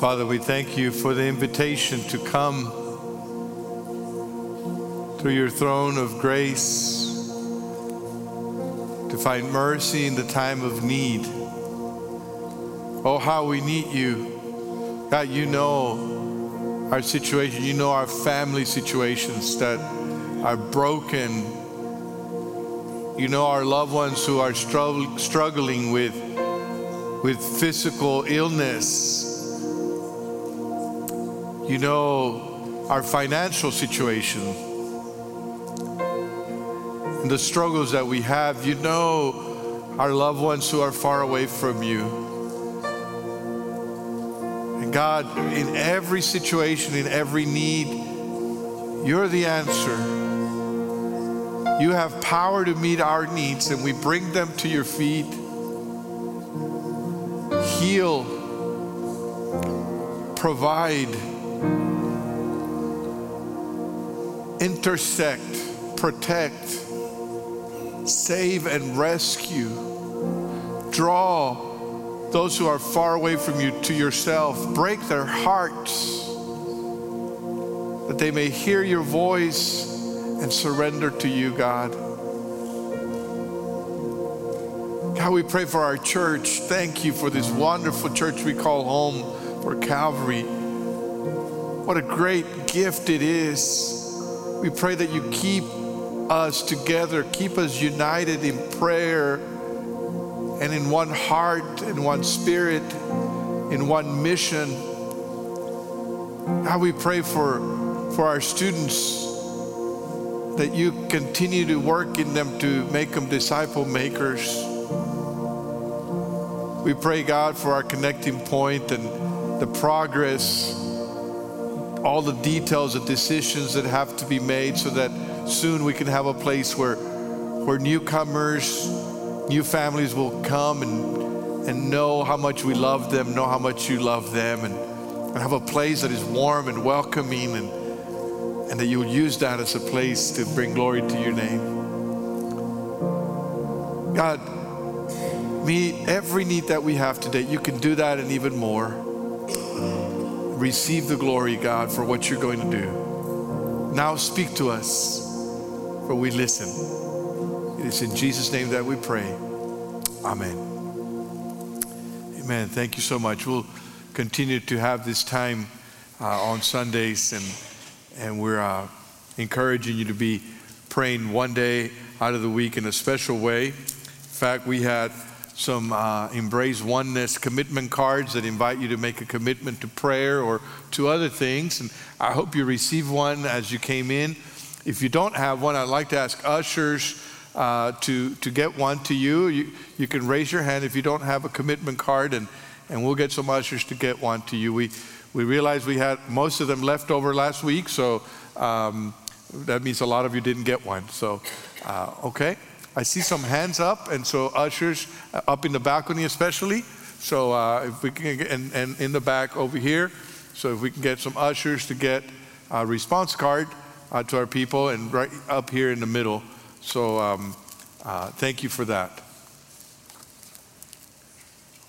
Father, we thank you for the invitation to come to your throne of grace to find mercy in the time of need. Oh, how we need you. God, you know our situation, you know our family situations that are broken. You know our loved ones who are struggling with, with physical illness you know our financial situation and the struggles that we have. You know our loved ones who are far away from you. And God, in every situation, in every need, you're the answer. You have power to meet our needs, and we bring them to your feet. Heal, provide intersect, protect, save, and rescue. Draw those who are far away from you to yourself. Break their hearts that they may hear your voice and surrender to you, God. God, we pray for our church. Thank you for this wonderful church we call home for Calvary. What a great gift it is. We pray that you keep us together, keep us united in prayer and in one heart, in one spirit, in one mission. How we pray for, for our students that you continue to work in them to make them disciple makers. We pray, God, for our connecting point and the progress all the details of decisions that have to be made so that soon we can have a place where, where newcomers, new families will come and, and know how much we love them, know how much you love them, and, and have a place that is warm and welcoming, and, and that you'll use that as a place to bring glory to your name. God, meet every need that we have today. You can do that and even more receive the glory, God, for what you're going to do. Now speak to us, for we listen. It is in Jesus' name that we pray. Amen. Amen. Thank you so much. We'll continue to have this time uh, on Sundays, and, and we're uh, encouraging you to be praying one day out of the week in a special way. In fact, we had some uh, Embrace Oneness commitment cards that invite you to make a commitment to prayer or to other things. And I hope you receive one as you came in. If you don't have one, I'd like to ask ushers uh, to, to get one to you. you. You can raise your hand if you don't have a commitment card, and, and we'll get some ushers to get one to you. We, we realized we had most of them left over last week, so um, that means a lot of you didn't get one. So, uh, okay. I see some hands up, and so ushers uh, up in the balcony, especially. So uh, if we can, get, and, and in the back over here. So if we can get some ushers to get a response card uh, to our people, and right up here in the middle. So um, uh, thank you for that.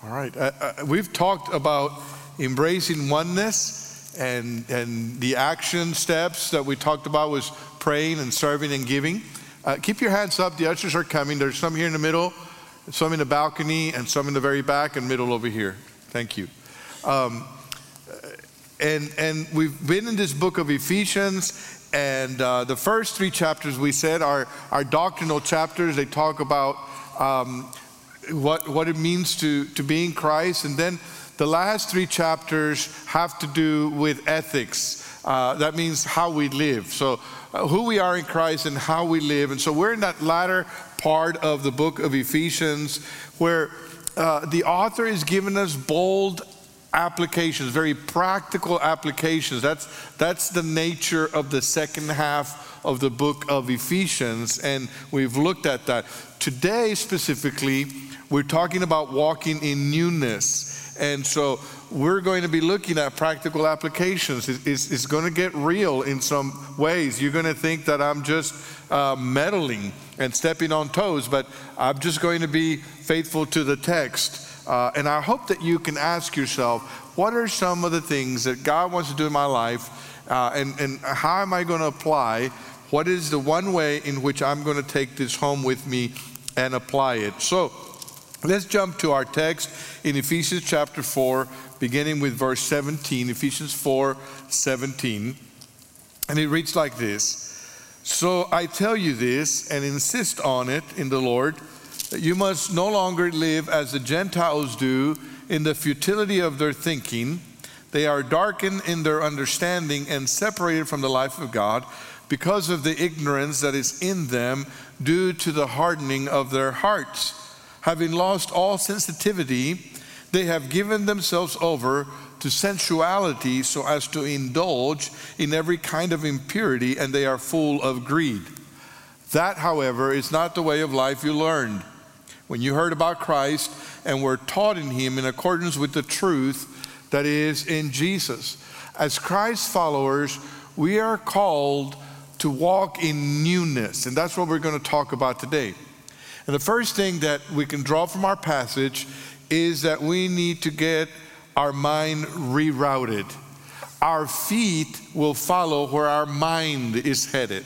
All right, uh, uh, we've talked about embracing oneness, and and the action steps that we talked about was praying and serving and giving. Uh, keep your hands up. The ushers are coming. There's some here in the middle, some in the balcony, and some in the very back and middle over here. Thank you. Um, and, and we've been in this book of Ephesians, and uh, the first three chapters we said are, are doctrinal chapters. They talk about um, what, what it means to, to be in Christ. And then the last three chapters have to do with ethics. Uh, that means how we live. So uh, who we are in Christ and how we live. And so we're in that latter part of the book of Ephesians where uh, the author is giving us bold applications, very practical applications. That's, that's the nature of the second half of the book of Ephesians, and we've looked at that. Today, specifically, we're talking about walking in newness. And so we're going to be looking at practical applications. It's, it's going to get real in some ways. You're going to think that I'm just uh, meddling and stepping on toes, but I'm just going to be faithful to the text. Uh, and I hope that you can ask yourself, what are some of the things that God wants to do in my life, uh, and, and how am I going to apply? What is the one way in which I'm going to take this home with me and apply it? So let's jump to our text in Ephesians chapter 4, beginning with verse 17, Ephesians 4 17. And it reads like this So I tell you this and insist on it in the Lord that you must no longer live as the Gentiles do in the futility of their thinking. They are darkened in their understanding and separated from the life of God because of the ignorance that is in them due to the hardening of their hearts. Having lost all sensitivity, they have given themselves over to sensuality so as to indulge in every kind of impurity, and they are full of greed. That, however, is not the way of life you learned when you heard about Christ and were taught in Him in accordance with the truth that is in Jesus. As Christ followers, we are called to walk in newness, and that's what we're going to talk about today. And the first thing that we can draw from our passage is that we need to get our mind rerouted. Our feet will follow where our mind is headed.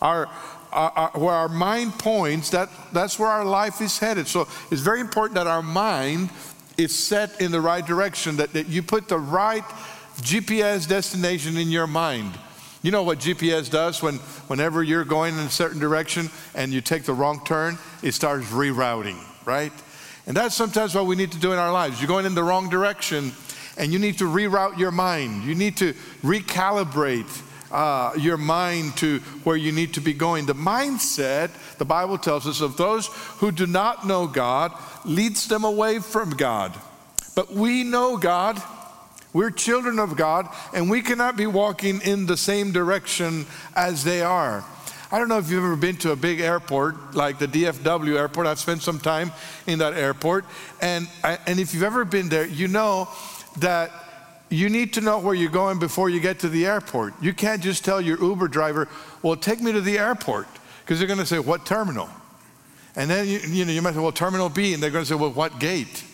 Our, our, our, where our mind points, that, that's where our life is headed. So it's very important that our mind is set in the right direction, that, that you put the right GPS destination in your mind. You know what GPS does when, whenever you're going in a certain direction and you take the wrong turn, it starts rerouting, right? And that's sometimes what we need to do in our lives. You're going in the wrong direction and you need to reroute your mind. You need to recalibrate uh, your mind to where you need to be going. The mindset, the Bible tells us, of those who do not know God leads them away from God. But we know God. We're children of God, and we cannot be walking in the same direction as they are. I don't know if you've ever been to a big airport like the DFW airport. I've spent some time in that airport. And, and if you've ever been there, you know that you need to know where you're going before you get to the airport. You can't just tell your Uber driver, well, take me to the airport, because they're going to say, what terminal? And then you, you, know, you might say, well, terminal B, and they're going to say, well, what gate?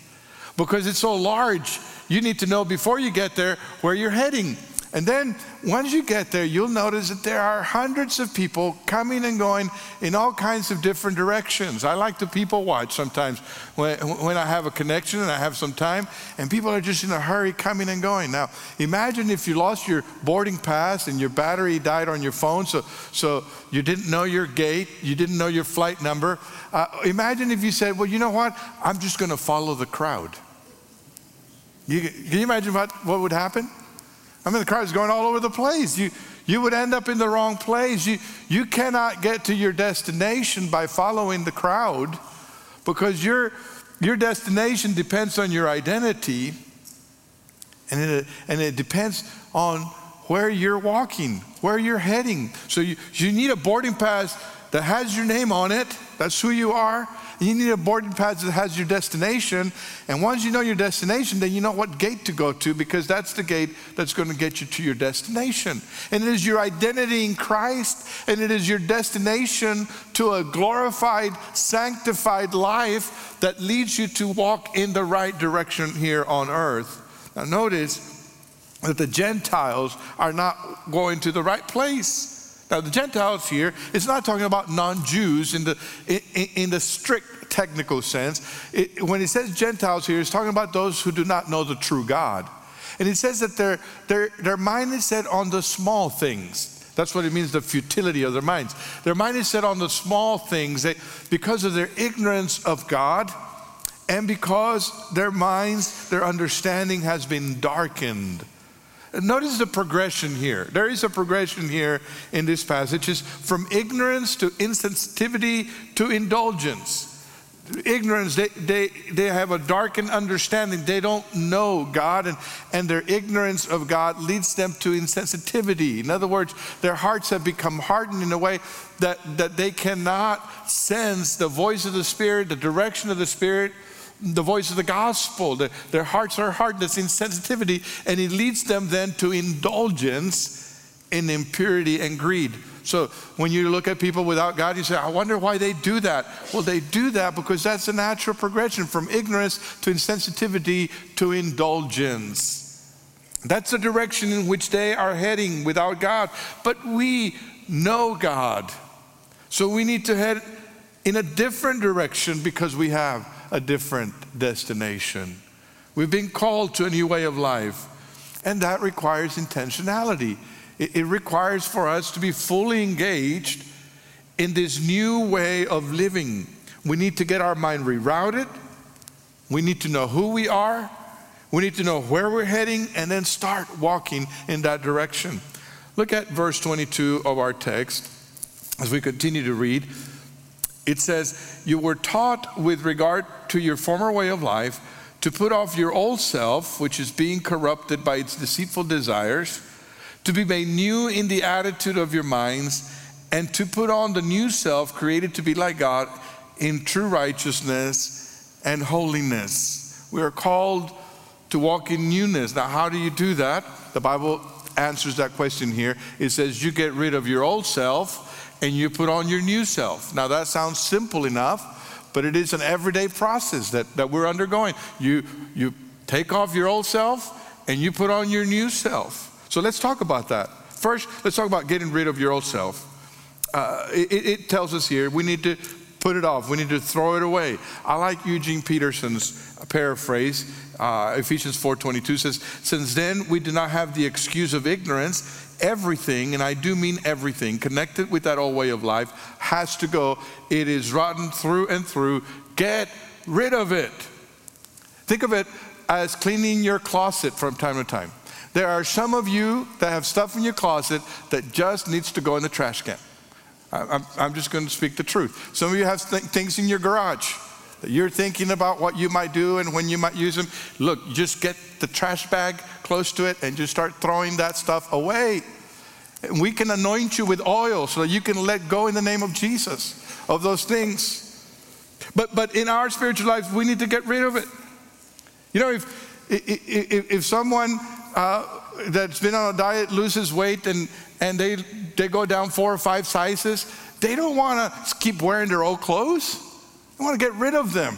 Because it's so large, you need to know before you get there where you're heading. And then once you get there, you'll notice that there are hundreds of people coming and going in all kinds of different directions. I like to people watch sometimes when, when I have a connection and I have some time, and people are just in a hurry coming and going. Now, imagine if you lost your boarding pass and your battery died on your phone, so, so you didn't know your gate, you didn't know your flight number. Uh, imagine if you said, Well, you know what? I'm just going to follow the crowd. You, can you imagine what, what would happen? I mean, the crowd's going all over the place. You, you would end up in the wrong place. You, you cannot get to your destination by following the crowd because your, your destination depends on your identity and it, and it depends on where you're walking, where you're heading. So you, you need a boarding pass that has your name on it, that's who you are, you need a boarding pass that has your destination. And once you know your destination, then you know what gate to go to because that's the gate that's going to get you to your destination. And it is your identity in Christ and it is your destination to a glorified, sanctified life that leads you to walk in the right direction here on earth. Now, notice that the Gentiles are not going to the right place. Now, the Gentiles here is not talking about non Jews in the, in, in, the strict technical sense. It, when he says Gentiles here, he's talking about those who do not know the true God. And he says that their, their, their mind is set on the small things. That's what it means, the futility of their minds. Their mind is set on the small things they, because of their ignorance of God and because their minds, their understanding has been darkened. Notice the progression here. There is a progression here in this passage. It's from ignorance to insensitivity to indulgence. Ignorance, they, they, they have a darkened understanding. They don't know God, and, and their ignorance of God leads them to insensitivity. In other words, their hearts have become hardened in a way that, that they cannot sense the voice of the Spirit, the direction of the Spirit, the voice of the gospel. The, their hearts are hard, that's insensitivity, and it leads them then to indulgence in impurity and greed. So when you look at people without God, you say, I wonder why they do that. Well, they do that because that's a natural progression from ignorance to insensitivity to indulgence. That's the direction in which they are heading without God. But we know God. So we need to head in a different direction because we have a different destination. We've been called to a new way of life, and that requires intentionality. It, it requires for us to be fully engaged in this new way of living. We need to get our mind rerouted. We need to know who we are. We need to know where we're heading and then start walking in that direction. Look at verse 22 of our text as we continue to read. It says, You were taught with regard to your former way of life to put off your old self, which is being corrupted by its deceitful desires, to be made new in the attitude of your minds, and to put on the new self created to be like God in true righteousness and holiness. We are called to walk in newness. Now, how do you do that? The Bible answers that question here. It says, You get rid of your old self and you put on your new self. Now, that sounds simple enough, but it is an everyday process that, that we're undergoing. You, you take off your old self and you put on your new self. So, let's talk about that. First, let's talk about getting rid of your old self. Uh, it, it tells us here we need to put it off. We need to throw it away. I like Eugene Peterson's paraphrase. Uh, Ephesians 4:22 says, "Since then we do not have the excuse of ignorance everything, and I do mean everything, connected with that old way of life has to go. It is rotten through and through. Get rid of it. Think of it as cleaning your closet from time to time. There are some of you that have stuff in your closet that just needs to go in the trash can. I'm, I'm just going to speak the truth. Some of you have th- things in your garage that you're thinking about what you might do and when you might use them. Look, just get the trash bag close to it and just start throwing that stuff away. And we can anoint you with oil so that you can let go in the name of Jesus of those things. But, but in our spiritual life, we need to get rid of it. You know, if, if, if someone uh, that's been on a diet loses weight and, and they, they go down four or five sizes, they don't want to keep wearing their old clothes. They want to get rid of them.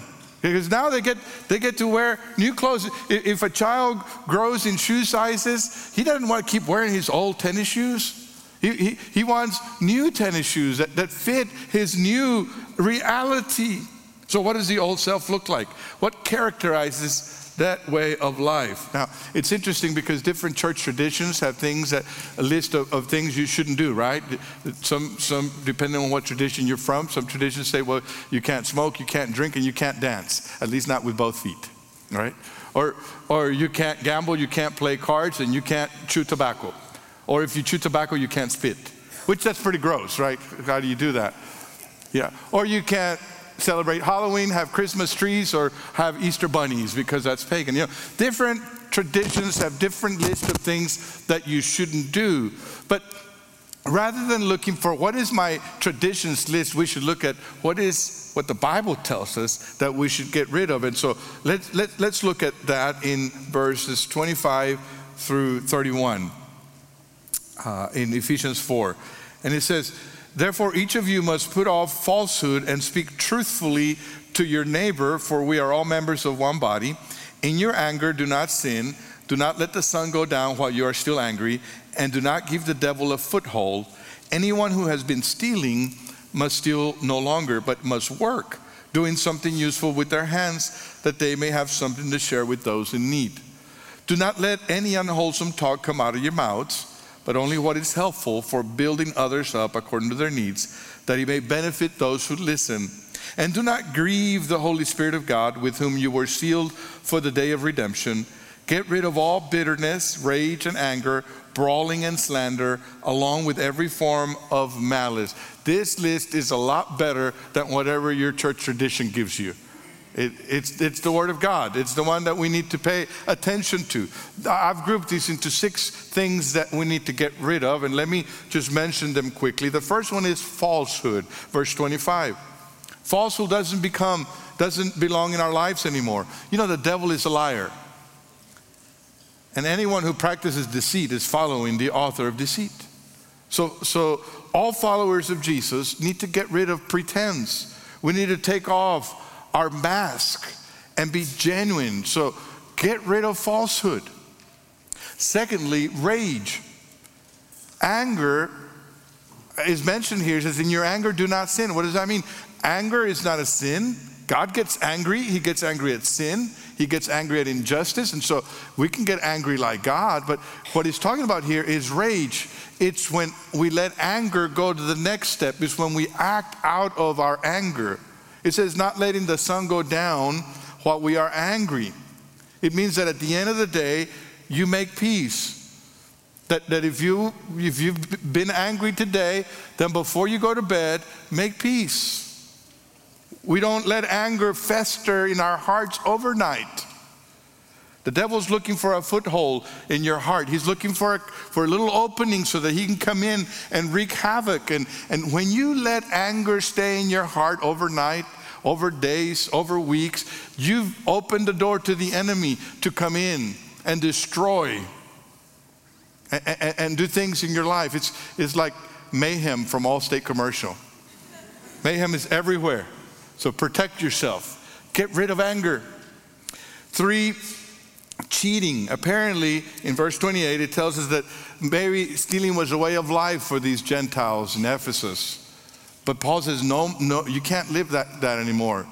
Because now they get, they get to wear new clothes. If a child grows in shoe sizes, he doesn't want to keep wearing his old tennis shoes. He, he, he wants new tennis shoes that, that fit his new reality. So, what does the old self look like? What characterizes that way of life. Now, it's interesting because different church traditions have things that a list of, of things you shouldn't do, right? Some, some, depending on what tradition you're from, some traditions say, well, you can't smoke, you can't drink, and you can't dance, at least not with both feet, right? Or, or you can't gamble, you can't play cards, and you can't chew tobacco. Or if you chew tobacco, you can't spit, which that's pretty gross, right? How do you do that? Yeah. Or you can't celebrate Halloween, have Christmas trees, or have Easter bunnies because that's pagan. You know, different traditions have different lists of things that you shouldn't do. But rather than looking for what is my traditions list, we should look at what is what the Bible tells us that we should get rid of. And so let's, let, let's look at that in verses 25 through 31 uh, in Ephesians 4. And it says, Therefore, each of you must put off falsehood and speak truthfully to your neighbor, for we are all members of one body. In your anger, do not sin. Do not let the sun go down while you are still angry, and do not give the devil a foothold. Anyone who has been stealing must steal no longer, but must work, doing something useful with their hands, that they may have something to share with those in need. Do not let any unwholesome talk come out of your mouths but only what is helpful for building others up according to their needs, that he may benefit those who listen. And do not grieve the Holy Spirit of God, with whom you were sealed for the day of redemption. Get rid of all bitterness, rage, and anger, brawling and slander, along with every form of malice. This list is a lot better than whatever your church tradition gives you. It, it's, it's the Word of God. It's the one that we need to pay attention to. I've grouped these into six things that we need to get rid of, and let me just mention them quickly. The first one is falsehood, verse 25. Falsehood doesn't become, doesn't belong in our lives anymore. You know, the devil is a liar. And anyone who practices deceit is following the author of deceit. So, so all followers of Jesus need to get rid of pretense. We need to take off our mask and be genuine. So get rid of falsehood. Secondly, rage. Anger is mentioned here. It says, In your anger, do not sin. What does that mean? Anger is not a sin. God gets angry. He gets angry at sin. He gets angry at injustice. And so we can get angry like God. But what he's talking about here is rage. It's when we let anger go to the next step, it's when we act out of our anger. It says, not letting the sun go down while we are angry. It means that at the end of the day, you make peace. That, that if, you, if you've been angry today, then before you go to bed, make peace. We don't let anger fester in our hearts overnight. The devil's looking for a foothold in your heart. He's looking for a, for a little opening so that he can come in and wreak havoc. And, and when you let anger stay in your heart overnight, over days, over weeks, you've opened the door to the enemy to come in and destroy and, and, and do things in your life. It's, it's like mayhem from Allstate commercial. Mayhem is everywhere. So protect yourself. Get rid of anger. Three, cheating. Apparently, in verse 28, it tells us that stealing was a way of life for these Gentiles in Ephesus. But Paul says, no, no, you can't live that, that anymore.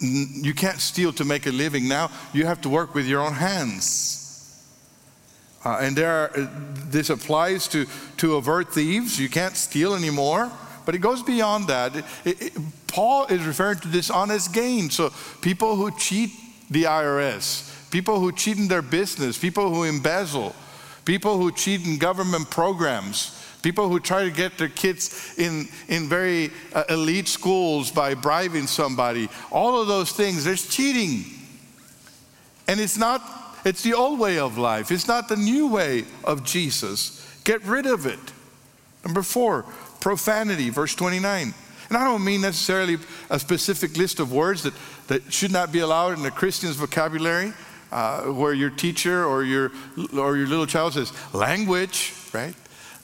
You can't steal to make a living. Now you have to work with your own hands. Uh, and there are, uh, this applies to, to avert thieves. You can't steal anymore. But it goes beyond that. It, it, Paul is referring to dishonest gain. So people who cheat the IRS, people who cheat in their business, people who embezzle, people who cheat in government programs, people who try to get their kids in, in very uh, elite schools by bribing somebody, all of those things, there's cheating. And it's not, it's the old way of life, it's not the new way of Jesus. Get rid of it. Number four, profanity, verse 29. And I don't mean necessarily a specific list of words that, that should not be allowed in a Christian's vocabulary, uh, where your teacher or your, or your little child says, language, right?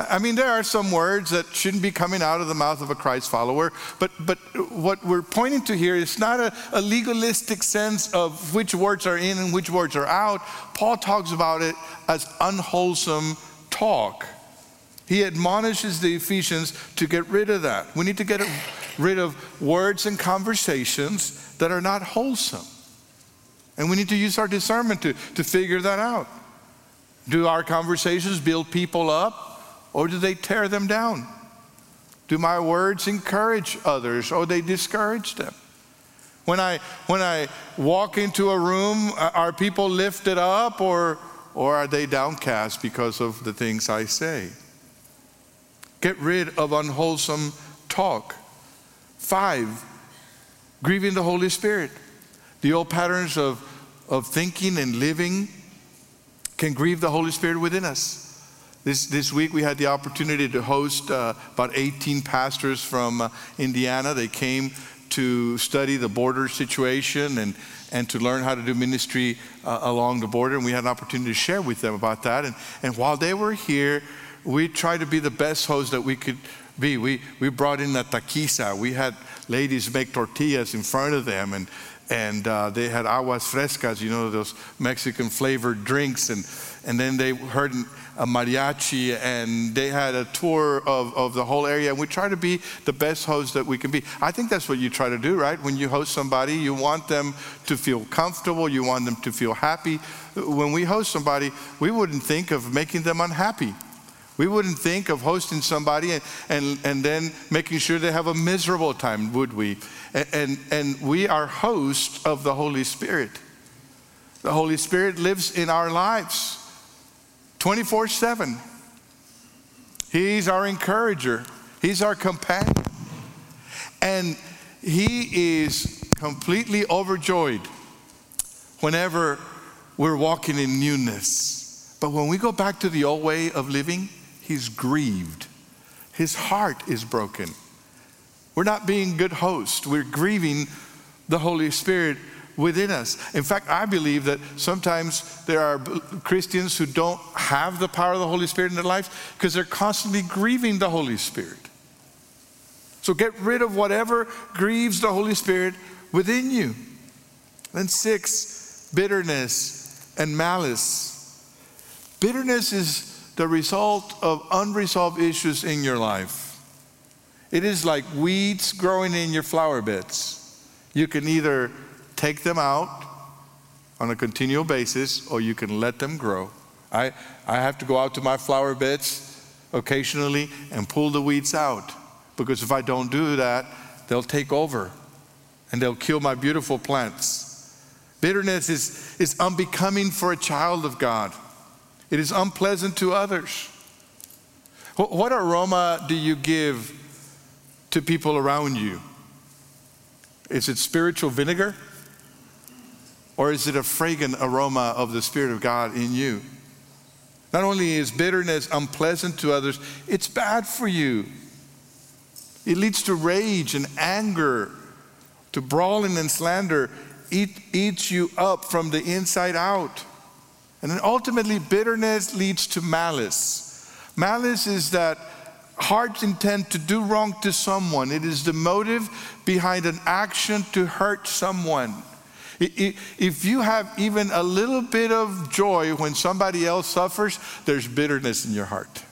I mean, there are some words that shouldn't be coming out of the mouth of a Christ follower, but, but what we're pointing to here is not a, a legalistic sense of which words are in and which words are out. Paul talks about it as unwholesome talk. He admonishes the Ephesians to get rid of that. We need to get rid of words and conversations that are not wholesome. And we need to use our discernment to, to figure that out. Do our conversations build people up or do they tear them down? Do my words encourage others or they discourage them? When I, when I walk into a room, are people lifted up or, or are they downcast because of the things I say? Get rid of unwholesome talk. Five, grieving the Holy Spirit. The old patterns of, of thinking and living can grieve the Holy Spirit within us. This, this week we had the opportunity to host uh, about 18 pastors from uh, Indiana. They came to study the border situation and, and to learn how to do ministry uh, along the border. And we had an opportunity to share with them about that. And, and while they were here, we tried to be the best host that we could be. We, we brought in a taquiza. We had ladies make tortillas in front of them, and, and uh, they had aguas frescas, you know, those Mexican flavored drinks. And, and then they heard a mariachi, and they had a tour of, of the whole area. And we try to be the best host that we can be. I think that's what you try to do, right? When you host somebody, you want them to feel comfortable, you want them to feel happy. When we host somebody, we wouldn't think of making them unhappy. We wouldn't think of hosting somebody and, and, and then making sure they have a miserable time, would we? And, and, and we are hosts of the Holy Spirit. The Holy Spirit lives in our lives 24 7. He's our encourager, He's our companion. And He is completely overjoyed whenever we're walking in newness. But when we go back to the old way of living, He's grieved. His heart is broken. We're not being good hosts. We're grieving the Holy Spirit within us. In fact, I believe that sometimes there are Christians who don't have the power of the Holy Spirit in their lives because they're constantly grieving the Holy Spirit. So get rid of whatever grieves the Holy Spirit within you. Then, six, bitterness and malice. Bitterness is the result of unresolved issues in your life. It is like weeds growing in your flower beds. You can either take them out on a continual basis or you can let them grow. I, I have to go out to my flower beds occasionally and pull the weeds out because if I don't do that, they'll take over and they'll kill my beautiful plants. Bitterness is, is unbecoming for a child of God, it is unpleasant to others. What aroma do you give to people around you? Is it spiritual vinegar? Or is it a fragrant aroma of the Spirit of God in you? Not only is bitterness unpleasant to others, it's bad for you. It leads to rage and anger, to brawling and slander. It eats you up from the inside out. And then ultimately, bitterness leads to malice. Malice is that heart's intent to do wrong to someone, it is the motive behind an action to hurt someone. If you have even a little bit of joy when somebody else suffers, there's bitterness in your heart.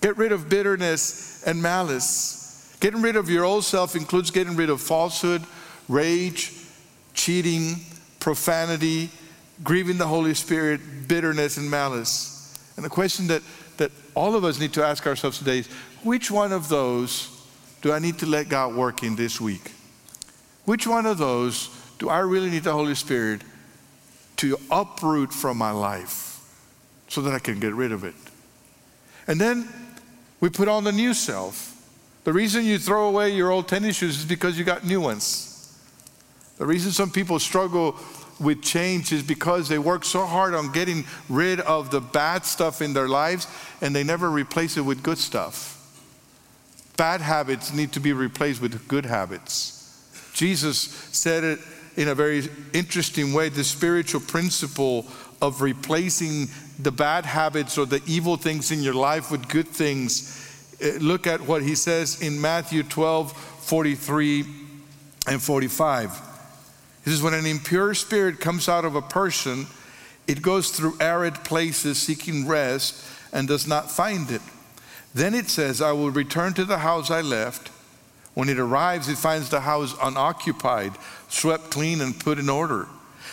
Get rid of bitterness and malice. Getting rid of your old self includes getting rid of falsehood, rage, cheating, profanity, grieving the Holy Spirit, bitterness, and malice. And the question that that all of us need to ask ourselves today is which one of those do I need to let God work in this week? Which one of those do I really need the Holy Spirit to uproot from my life so that I can get rid of it? And then we put on the new self. The reason you throw away your old tennis shoes is because you got new ones. The reason some people struggle with change is because they work so hard on getting rid of the bad stuff in their lives and they never replace it with good stuff. Bad habits need to be replaced with good habits. Jesus said it in a very interesting way the spiritual principle of replacing the bad habits or the evil things in your life with good things. Eh, look at what he says in Matthew 12 43 and 45. He says, when an impure spirit comes out of a person, it goes through arid places seeking rest and does not find it. Then it says, I will return to the house I left. When it arrives, it finds the house unoccupied, swept clean, and put in order.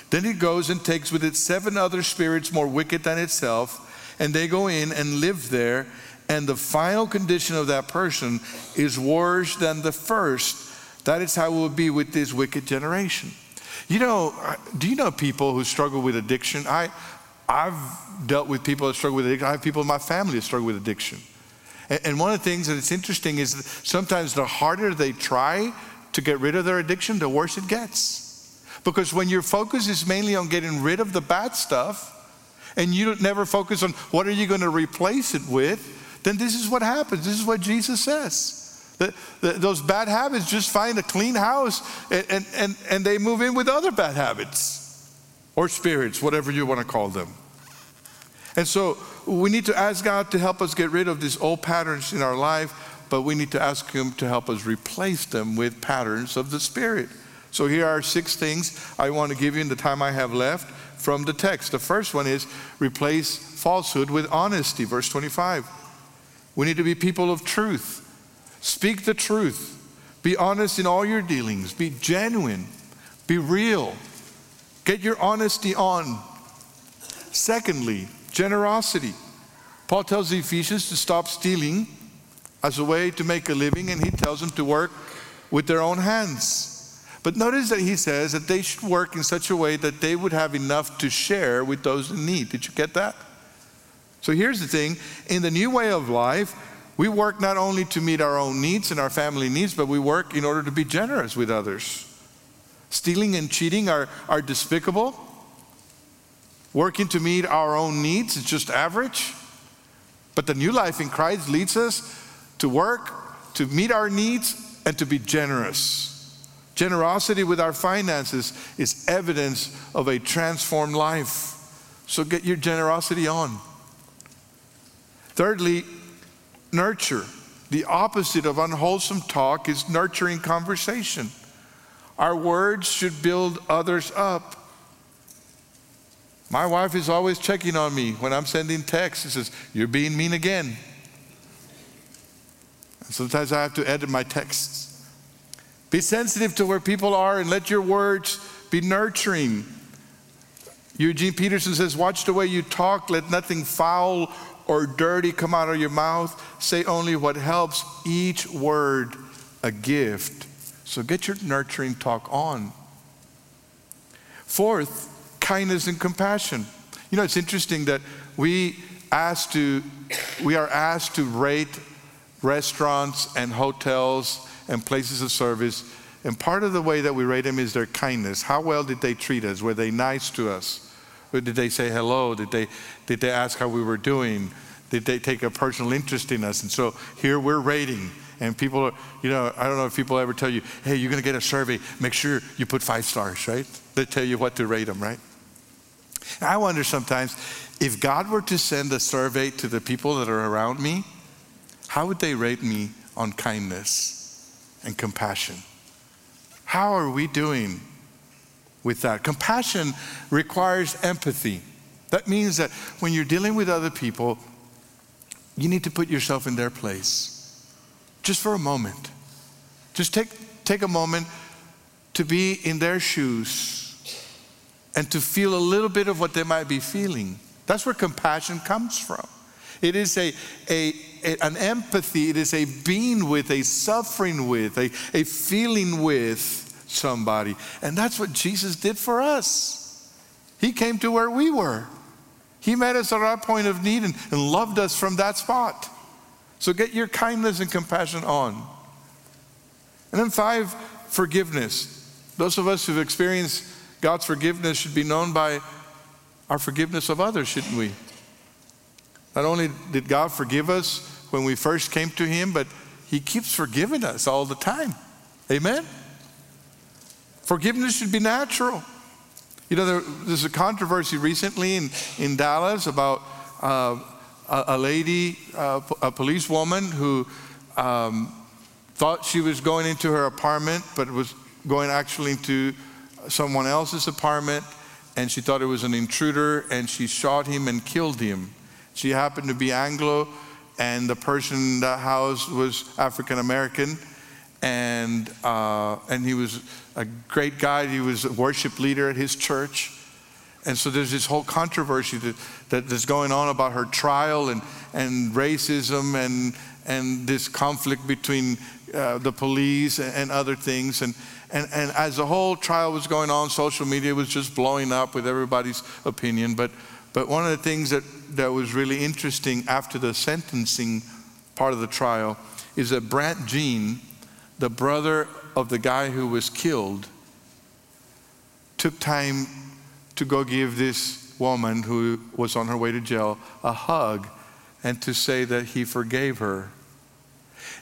Then it goes and takes with it seven other spirits more wicked than itself, and they go in and live there. And the final condition of that person is worse than the first. That is how it will be with this wicked generation. You know, do you know people who struggle with addiction? I, I've dealt with people that struggle with addiction. I have people in my family that struggle with addiction. And, and one of the things that's interesting is that sometimes the harder they try to get rid of their addiction, the worse it gets. Because when your focus is mainly on getting rid of the bad stuff, and you never focus on what are you going to replace it with, then this is what happens. This is what Jesus says. The, the, those bad habits just find a clean house and, and, and, and they move in with other bad habits or spirits, whatever you want to call them. And so we need to ask God to help us get rid of these old patterns in our life, but we need to ask Him to help us replace them with patterns of the Spirit. So here are six things I want to give you in the time I have left from the text. The first one is replace falsehood with honesty, verse 25. We need to be people of truth. Speak the truth. Be honest in all your dealings. Be genuine. Be real. Get your honesty on. Secondly, generosity. Paul tells the Ephesians to stop stealing as a way to make a living, and he tells them to work with their own hands. But notice that he says that they should work in such a way that they would have enough to share with those in need. Did you get that? So here's the thing in the new way of life, we work not only to meet our own needs and our family needs, but we work in order to be generous with others. Stealing and cheating are, are despicable. Working to meet our own needs is just average. But the new life in Christ leads us to work, to meet our needs, and to be generous. Generosity with our finances is evidence of a transformed life. So get your generosity on. Thirdly, nurture. The opposite of unwholesome talk is nurturing conversation. Our words should build others up. My wife is always checking on me when I'm sending texts. She says, You're being mean again. And sometimes I have to edit my texts. Be sensitive to where people are and let your words be nurturing. Eugene Peterson says, Watch the way you talk, let nothing foul or dirty come out of your mouth. Say only what helps, each word a gift. So get your nurturing talk on. Fourth, kindness and compassion. You know, it's interesting that we asked to we are asked to rate restaurants and hotels and places of service. And part of the way that we rate them is their kindness. How well did they treat us? Were they nice to us? Did they say hello? Did they, did they ask how we were doing? Did they take a personal interest in us? And so here we're rating. And people are, you know, I don't know if people ever tell you, hey, you're going to get a survey, make sure you put five stars, right? They tell you what to rate them, right? I wonder sometimes if God were to send a survey to the people that are around me, how would they rate me on kindness and compassion? How are we doing with that? Compassion requires empathy. That means that when you're dealing with other people, you need to put yourself in their place just for a moment. Just take, take a moment to be in their shoes and to feel a little bit of what they might be feeling. That's where compassion comes from. It is a, a, a, an empathy, it is a being with, a suffering with, a, a feeling with somebody. And that's what Jesus did for us. He came to where we were. He met us at our point of need and, and loved us from that spot. So get your kindness and compassion on. And then, five, forgiveness. Those of us who've experienced God's forgiveness should be known by our forgiveness of others, shouldn't we? Not only did God forgive us when we first came to Him, but He keeps forgiving us all the time. Amen? Forgiveness should be natural. You know, there, there's a controversy recently in, in Dallas about uh, a, a, lady, uh, a police woman who um, thought she was going into her apartment, but was going actually into someone else's apartment and she thought it was an intruder and she shot him and killed him. She happened to be Anglo and the person in the house was African American and, uh, and he was a great guy. He was a worship leader at his church. And so there's this whole controversy that, that that's going on about her trial and, and racism and, and this conflict between uh, the police and, and other things. And, and, and as the whole trial was going on, social media was just blowing up with everybody's opinion. But, but one of the things that, that was really interesting after the sentencing part of the trial is that Brandt Jean, the brother of the guy who was killed, took time to go give this woman who was on her way to jail a hug and to say that he forgave her.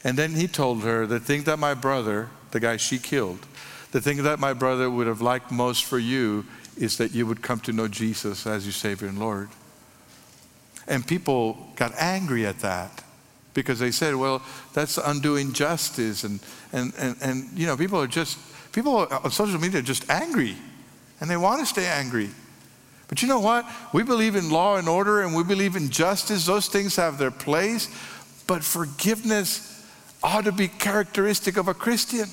And then he told her, The thing that my brother, the guy she killed, the thing that my brother would have liked most for you is that you would come to know Jesus as your Savior and Lord. And people got angry at that because they said, well, that's undoing justice. And, and, and, and you know, people are just, people on social media are just angry and they want to stay angry. But you know what? We believe in law and order and we believe in justice. Those things have their place. But forgiveness ought to be characteristic of a Christian.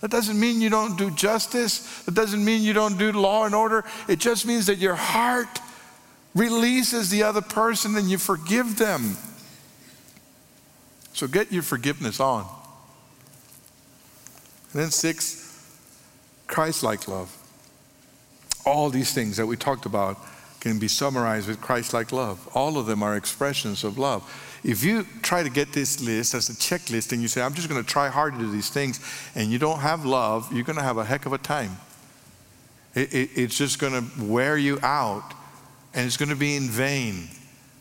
That doesn't mean you don't do justice. That doesn't mean you don't do law and order. It just means that your heart releases the other person and you forgive them. So get your forgiveness on. And then, six, Christ like love. All these things that we talked about can be summarized with Christ like love. All of them are expressions of love. If you try to get this list as a checklist and you say, I'm just going to try hard to do these things, and you don't have love, you're going to have a heck of a time. It, it, it's just going to wear you out, and it's going to be in vain.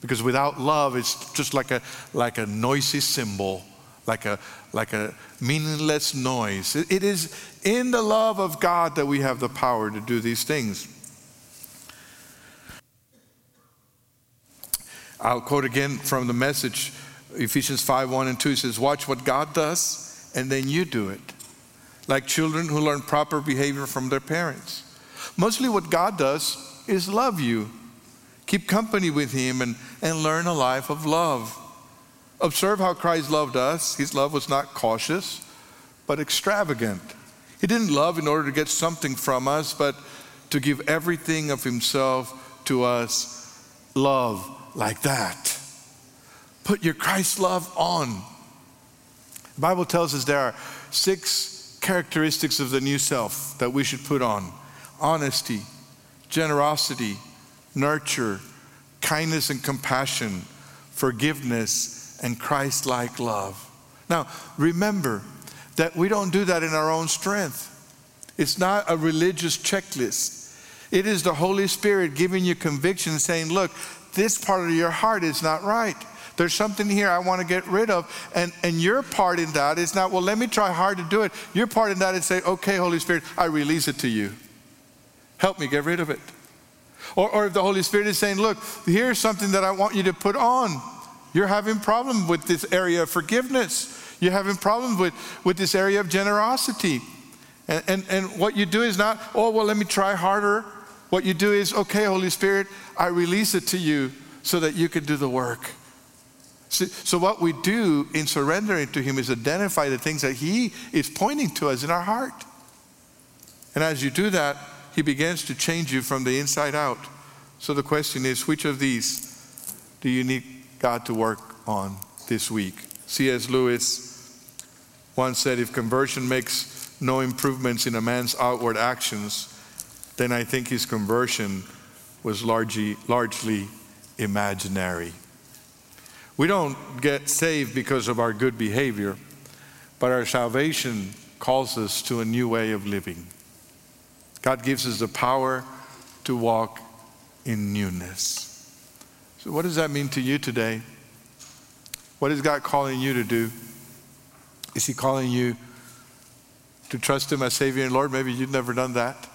Because without love, it's just like a, like a noisy cymbal, like a, like a meaningless noise. It, is in the love of God that we have the power to do these things. I'll quote again from the message, Ephesians 5 1 and 2. It says, Watch what God does, and then you do it. Like children who learn proper behavior from their parents. Mostly what God does is love you. Keep company with Him and, and learn a life of love. Observe how Christ loved us. His love was not cautious, but extravagant. He didn't love in order to get something from us, but to give everything of Himself to us. Love like that. Put your Christ love on. The Bible tells us there are six characteristics of the new self that we should put on honesty, generosity, nurture, kindness and compassion, forgiveness, and Christ like love. Now, remember that we don't do that in our own strength. It's not a religious checklist. It is the Holy Spirit giving you conviction, saying, Look, this part of your heart is not right. There's something here I want to get rid of. And, and your part in that is not, well, let me try hard to do it. Your part in that is say, okay, Holy Spirit, I release it to you. Help me get rid of it. Or, or if the Holy Spirit is saying, look, here's something that I want you to put on. You're having problem with this area of forgiveness. You're having problems with, with this area of generosity. And, and, and what you do is not, oh, well, let me try harder. What you do is, okay, Holy Spirit, I release it to you so that you can do the work. So, so, what we do in surrendering to Him is identify the things that He is pointing to us in our heart. And as you do that, He begins to change you from the inside out. So the question is which of these do you need God to work on this week? C.S. Lewis once said if conversion makes no improvements in a man's outward actions, then I think his conversion was largely, largely imaginary. We don't get saved because of our good behavior, but our salvation calls us to a new way of living. God gives us the power to walk in newness. So, what does that mean to you today? What is God calling you to do? Is He calling you to trust Him as Savior and Lord? Maybe you've never done that.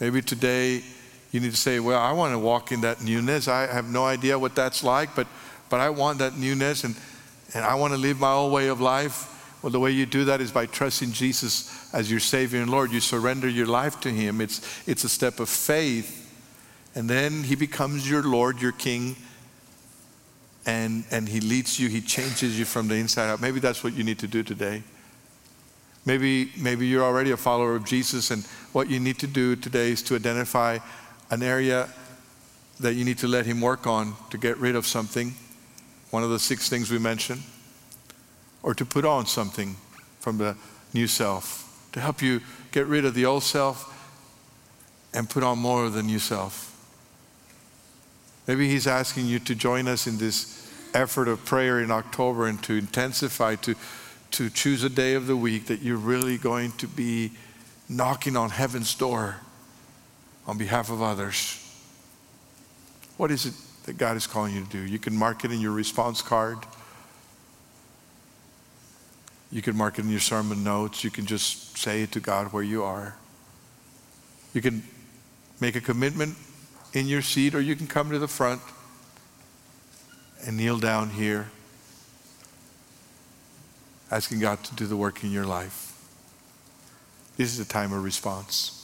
Maybe today you need to say, Well, I want to walk in that newness. I have no idea what that's like, but, but I want that newness and, and I want to live my old way of life. Well, the way you do that is by trusting Jesus as your Savior and Lord. You surrender your life to Him. It's, it's a step of faith. And then He becomes your Lord, your King, and, and He leads you, He changes you from the inside out. Maybe that's what you need to do today. Maybe, maybe you're already a follower of Jesus, and what you need to do today is to identify an area that you need to let Him work on to get rid of something, one of the six things we mentioned, or to put on something from the new self to help you get rid of the old self and put on more of the new self. Maybe He's asking you to join us in this effort of prayer in October and to intensify, to, to choose a day of the week that you're really going to be knocking on heaven's door on behalf of others. What is it that God is calling you to do? You can mark it in your response card. You can mark it in your sermon notes. You can just say it to God where you are. You can make a commitment in your seat, or you can come to the front and kneel down here, asking God to do the work in your life. This is a time of response.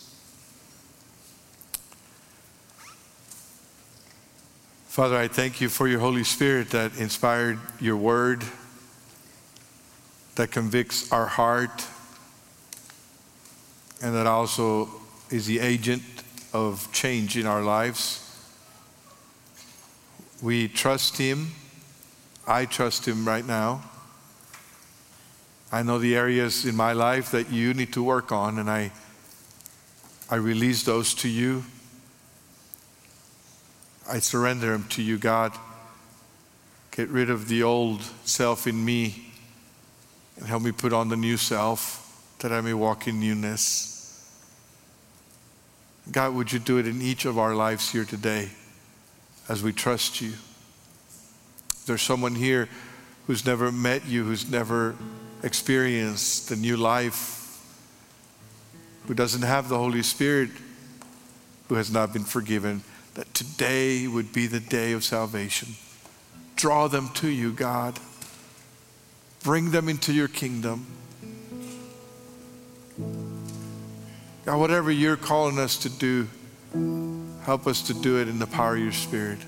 Father, I thank you for your Holy Spirit that inspired your word, that convicts our heart, and that also is the agent of change in our lives. We trust Him. I trust Him right now. I know the areas in my life that you need to work on, and I, I release those to you. I surrender them to you, God. Get rid of the old self in me and help me put on the new self that I may walk in newness. God, would you do it in each of our lives here today as we trust you? There's someone here who's never met you, who's never experienced the new life, who doesn't have the Holy Spirit, who has not been forgiven, that today would be the day of salvation. Draw them to you, God. Bring them into your kingdom. God, whatever you're calling us to do, help us to do it in the power of your Spirit.